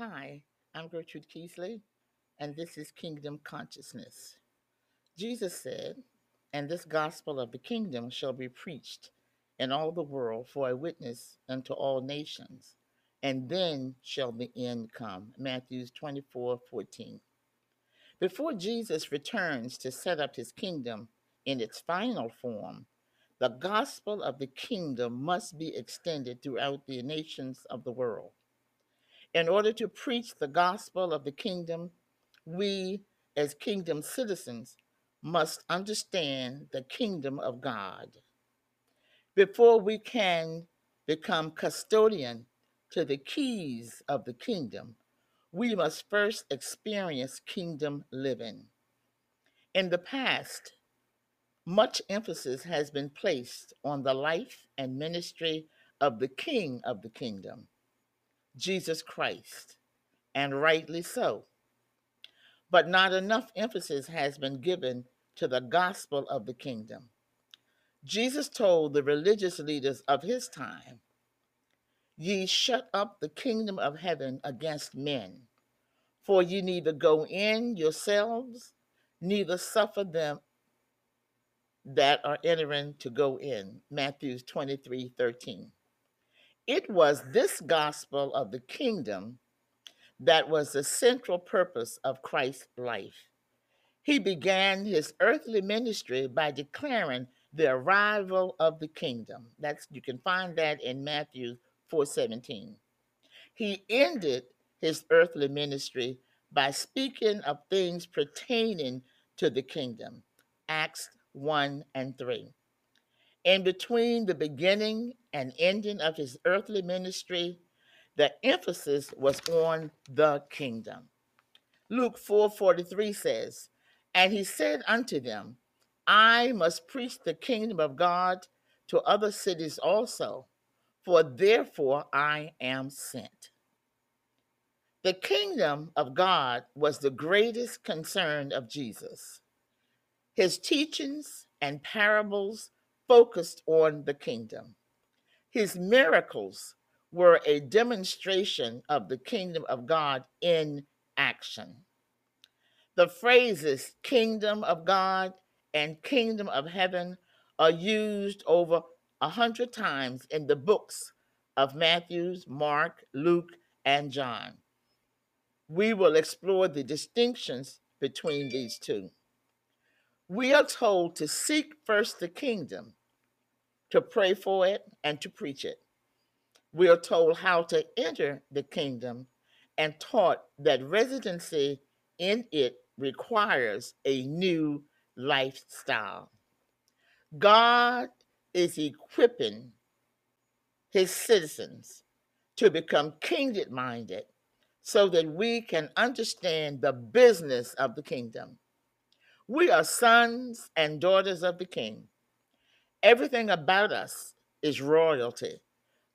Hi, I'm Gertrude Keesley, and this is Kingdom Consciousness. Jesus said, And this gospel of the kingdom shall be preached in all the world for a witness unto all nations, and then shall the end come. Matthew 24 14. Before Jesus returns to set up his kingdom in its final form, the gospel of the kingdom must be extended throughout the nations of the world. In order to preach the gospel of the kingdom, we as kingdom citizens must understand the kingdom of God. Before we can become custodian to the keys of the kingdom, we must first experience kingdom living. In the past, much emphasis has been placed on the life and ministry of the King of the kingdom, Jesus Christ, and rightly so. But not enough emphasis has been given to the gospel of the kingdom. Jesus told the religious leaders of his time, Ye shut up the kingdom of heaven against men, for ye neither go in yourselves, neither suffer them that are entering to go in. Matthew 23 13. It was this gospel of the kingdom that was the central purpose of Christ's life. He began his earthly ministry by declaring the arrival of the kingdom. That's you can find that in Matthew 4:17. He ended his earthly ministry by speaking of things pertaining to the kingdom. Acts 1 and 3. In between the beginning and ending of his earthly ministry, the emphasis was on the kingdom. Luke 4:43 says, "And he said unto them, I must preach the kingdom of God to other cities also, for therefore I am sent." The kingdom of God was the greatest concern of Jesus. His teachings and parables focused on the kingdom. His miracles were a demonstration of the kingdom of God in action. The phrases kingdom of God and kingdom of heaven are used over a hundred times in the books of Matthew, Mark, Luke, and John. We will explore the distinctions between these two. We are told to seek first the kingdom, to pray for it, and to preach it. We are told how to enter the kingdom and taught that residency in it requires a new lifestyle. God is equipping his citizens to become kingdom minded so that we can understand the business of the kingdom. We are sons and daughters of the king. Everything about us is royalty,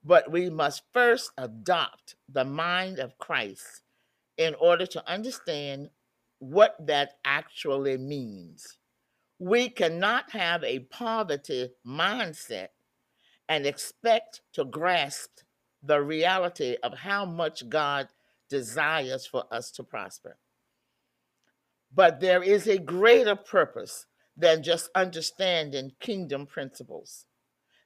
but we must first adopt the mind of Christ in order to understand what that actually means. We cannot have a poverty mindset and expect to grasp the reality of how much God desires for us to prosper. But there is a greater purpose than just understanding kingdom principles.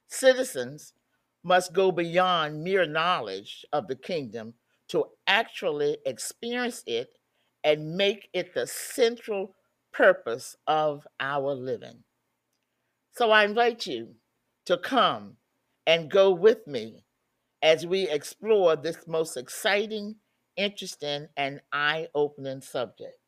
Citizens must go beyond mere knowledge of the kingdom to actually experience it and make it the central purpose of our living. So I invite you to come and go with me as we explore this most exciting, interesting, and eye opening subject.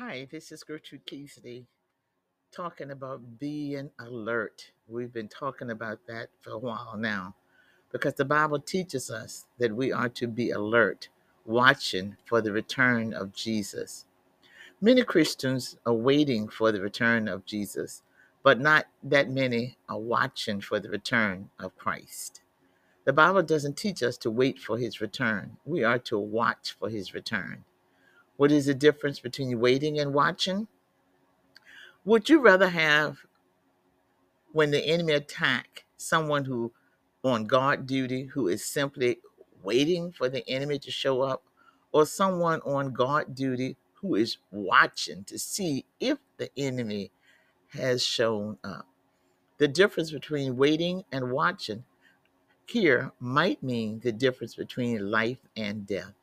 Hi, this is Gertrude Keesley talking about being alert. We've been talking about that for a while now because the Bible teaches us that we are to be alert, watching for the return of Jesus. Many Christians are waiting for the return of Jesus, but not that many are watching for the return of Christ. The Bible doesn't teach us to wait for his return. We are to watch for his return. What is the difference between waiting and watching? Would you rather have when the enemy attack someone who on guard duty who is simply waiting for the enemy to show up or someone on guard duty who is watching to see if the enemy has shown up. The difference between waiting and watching here might mean the difference between life and death.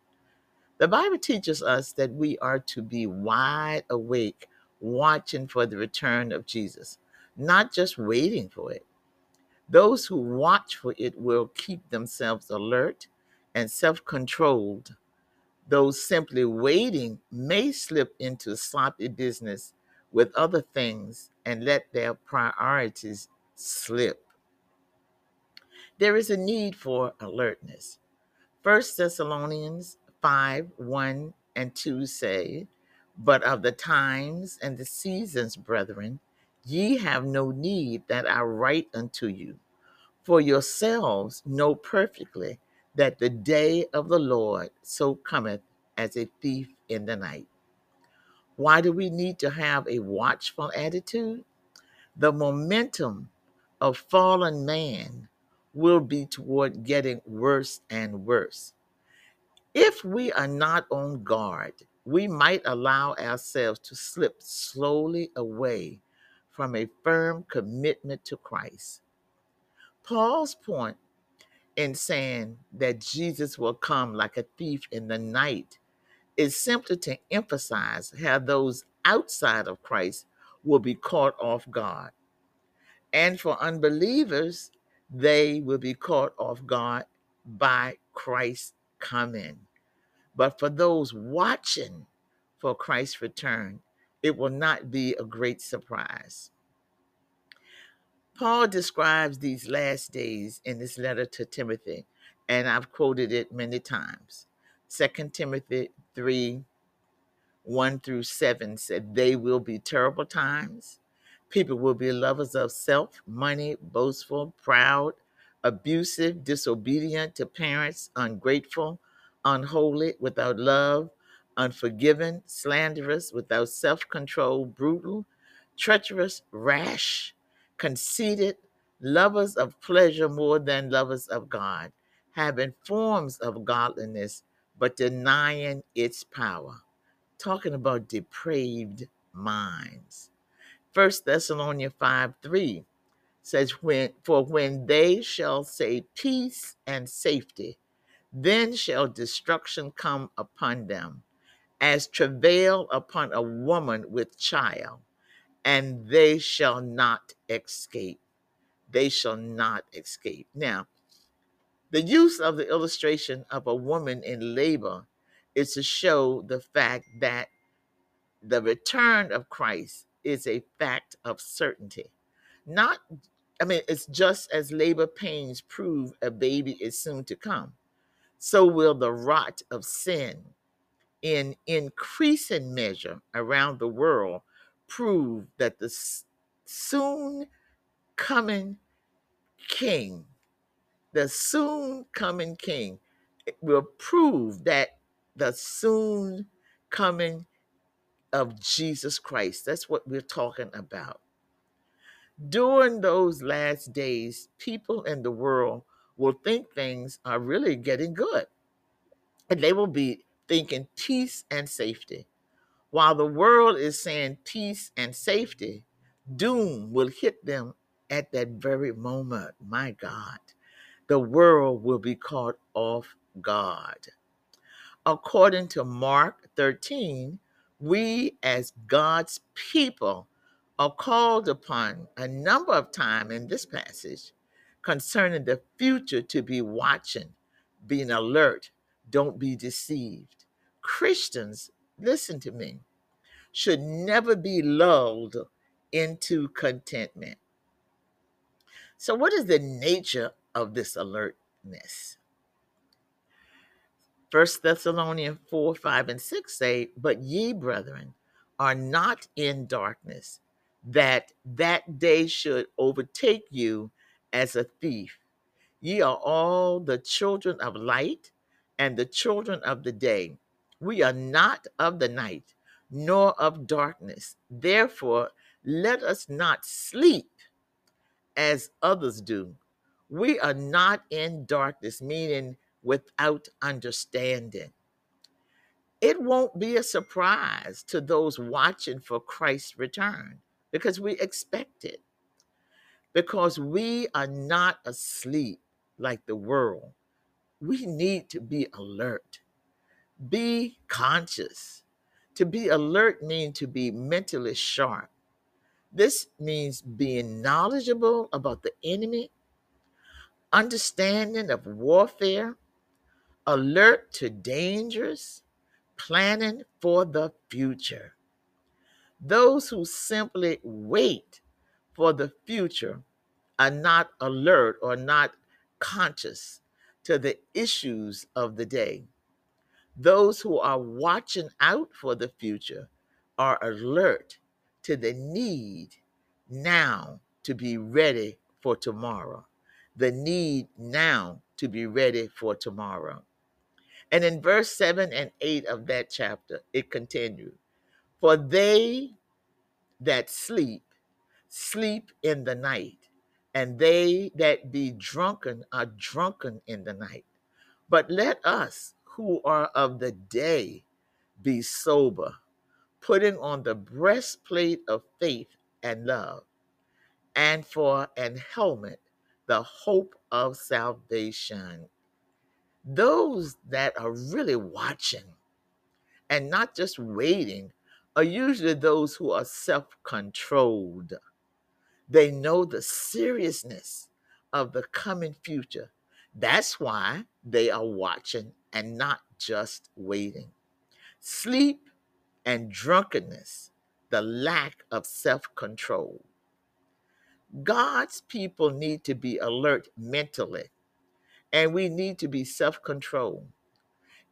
The Bible teaches us that we are to be wide awake, watching for the return of Jesus, not just waiting for it. Those who watch for it will keep themselves alert and self controlled. Those simply waiting may slip into sloppy business with other things and let their priorities slip. There is a need for alertness. 1 Thessalonians 5 1 and 2 say, But of the times and the seasons, brethren, ye have no need that I write unto you. For yourselves know perfectly that the day of the Lord so cometh as a thief in the night. Why do we need to have a watchful attitude? The momentum of fallen man will be toward getting worse and worse. If we are not on guard, we might allow ourselves to slip slowly away from a firm commitment to Christ. Paul's point in saying that Jesus will come like a thief in the night is simply to emphasize how those outside of Christ will be caught off guard. And for unbelievers, they will be caught off guard by Christ's coming. But for those watching for Christ's return, it will not be a great surprise. Paul describes these last days in this letter to Timothy, and I've quoted it many times. 2 Timothy 3 1 through 7 said, They will be terrible times. People will be lovers of self, money, boastful, proud, abusive, disobedient to parents, ungrateful, unholy, without love, unforgiving, slanderous, without self control, brutal, treacherous, rash, conceited, lovers of pleasure more than lovers of God, having forms of godliness, but denying its power. Talking about depraved minds. First Thessalonians 5 3 says, when, For when they shall say peace and safety, then shall destruction come upon them, as travail upon a woman with child, and they shall not escape. They shall not escape. Now, the use of the illustration of a woman in labor is to show the fact that the return of Christ is a fact of certainty. Not, I mean, it's just as labor pains prove a baby is soon to come so will the rot of sin in increasing measure around the world prove that the soon coming king, the soon coming king, will prove that the soon coming of Jesus Christ. That's what we're talking about. During those last days, people in the world will think things are really getting good. And they will be thinking peace and safety. While the world is saying peace and safety, doom will hit them at that very moment. My God, the world will be caught off guard. According to Mark 13, we as God's people are called upon a number of times in this passage concerning the future to be watching, being alert, don't be deceived. Christians, listen to me, should never be lulled into contentment. So, what is the nature of this alertness? First Thessalonians 4, 5, and 6 say, But ye, brethren, are not in darkness, that that day should overtake you as a thief. Ye are all the children of light and the children of the day. We are not of the night, nor of darkness. Therefore, let us not sleep as others do. We are not in darkness, meaning without understanding. It won't be a surprise to those watching for Christ's return because we expect it, because we are not asleep like the world. We need to be alert, be conscious. To be alert means to be mentally sharp. This means being knowledgeable about the enemy, understanding of warfare, alert to dangers, planning for the future. Those who simply wait for the future are not alert or not conscious to the issues of the day. Those who are watching out for the future are alert to the need now to be ready for tomorrow. The need now to be ready for tomorrow. And in verse 7 and 8 of that chapter, it continued For they that sleep, sleep in the night, and they that be drunken are drunken in the night. But let us who are of the day be sober, putting on the breastplate of faith and love, and for an helmet, the hope of salvation. Those that are really watching and not just waiting are usually those who are self controlled. They know the seriousness of the coming future. That's why they are watching and not just waiting. Sleep and drunkenness, the lack of self control. God's people need to be alert mentally, and we need to be self controlled.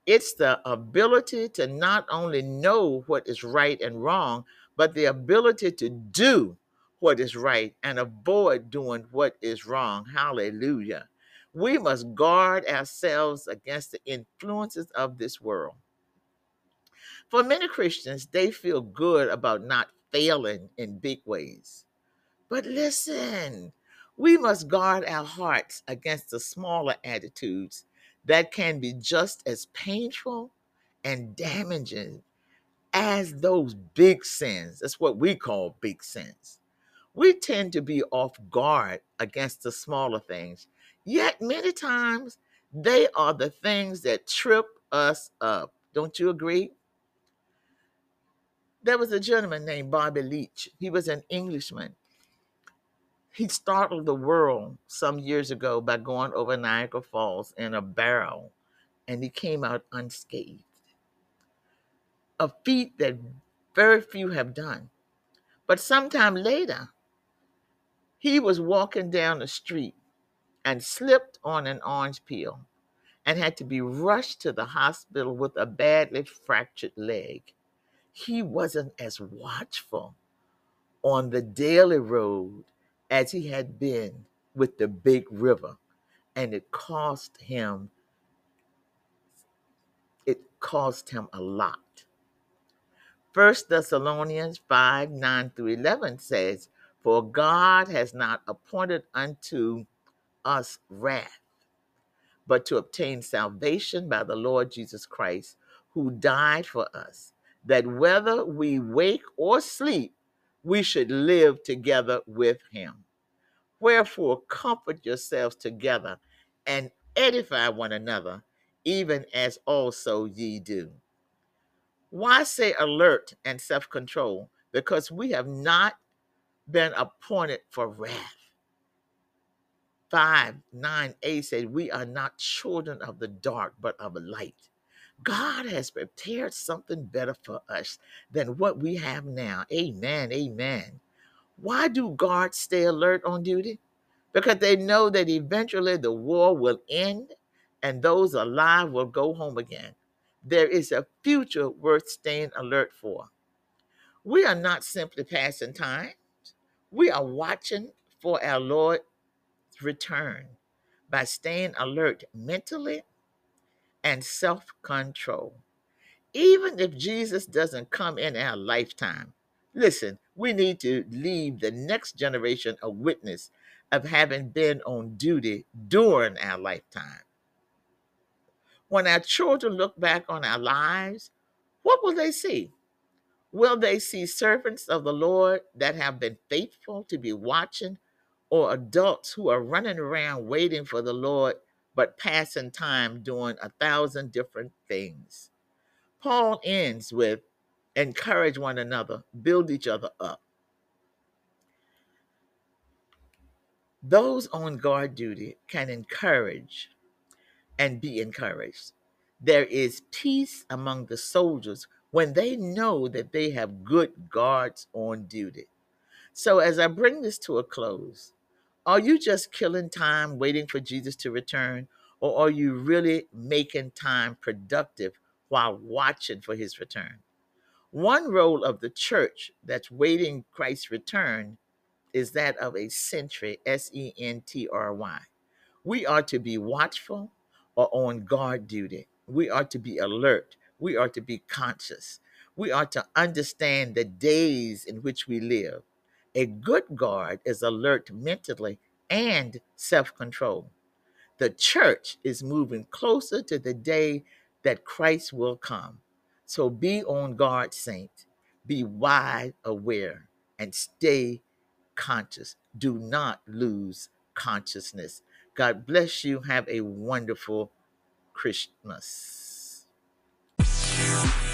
It's the ability to not only know what is right and wrong, but the ability to do what is right and avoid doing what is wrong. Hallelujah. We must guard ourselves against the influences of this world. For many Christians, they feel good about not failing in big ways. But listen, we must guard our hearts against the smaller attitudes that can be just as painful and damaging as those big sins. That's what we call big sins. We tend to be off guard against the smaller things, yet, many times, they are the things that trip us up. Don't you agree? There was a gentleman named Bobby Leach. He was an Englishman. He startled the world some years ago by going over Niagara Falls in a barrel, and he came out unscathed. A feat that very few have done. But sometime later, he was walking down the street and slipped on an orange peel and had to be rushed to the hospital with a badly fractured leg. He wasn't as watchful on the daily road as he had been with the big river and it cost him it cost him a lot. First thessalonians 5 9 through 11 says for god has not appointed unto us wrath but to obtain salvation by the lord jesus christ who died for us that whether we wake or sleep, we should live together with him. Wherefore, comfort yourselves together and edify one another, even as also ye do. Why say alert and self control? Because we have not been appointed for wrath. 5 9a said, We are not children of the dark, but of light. God has prepared something better for us than what we have now. Amen. Amen. Why do guards stay alert on duty? Because they know that eventually the war will end and those alive will go home again. There is a future worth staying alert for. We are not simply passing time, we are watching for our Lord's return by staying alert mentally and self control. even if Jesus doesn't come in our lifetime, listen, we need to leave the next generation a witness of having been on duty during our lifetime. When our children look back on our lives, what will they see? Will they see servants of the Lord that have been faithful to be watching, or adults who are running around waiting for the Lord but passing time doing a thousand different things? Paul ends with encourage one another, build each other up. Those on guard duty can encourage and be encouraged. There is peace among the soldiers when they know that they have good guards on duty. So, as I bring this to a close, are you just killing time waiting for Jesus to return, or are you really making time productive while watching for his return? One role of the church that's waiting Christ's return is that of a sentry, S E N T R Y. We are to be watchful or on guard duty. We are to be alert. We are to be conscious. We are to understand the days in which we live. A good guard is alert mentally and self control. The church is moving closer to the day that Christ will come. So be on guard, saint. Be wide aware and stay conscious. Do not lose consciousness. God bless you. Have a wonderful Christmas. Peace.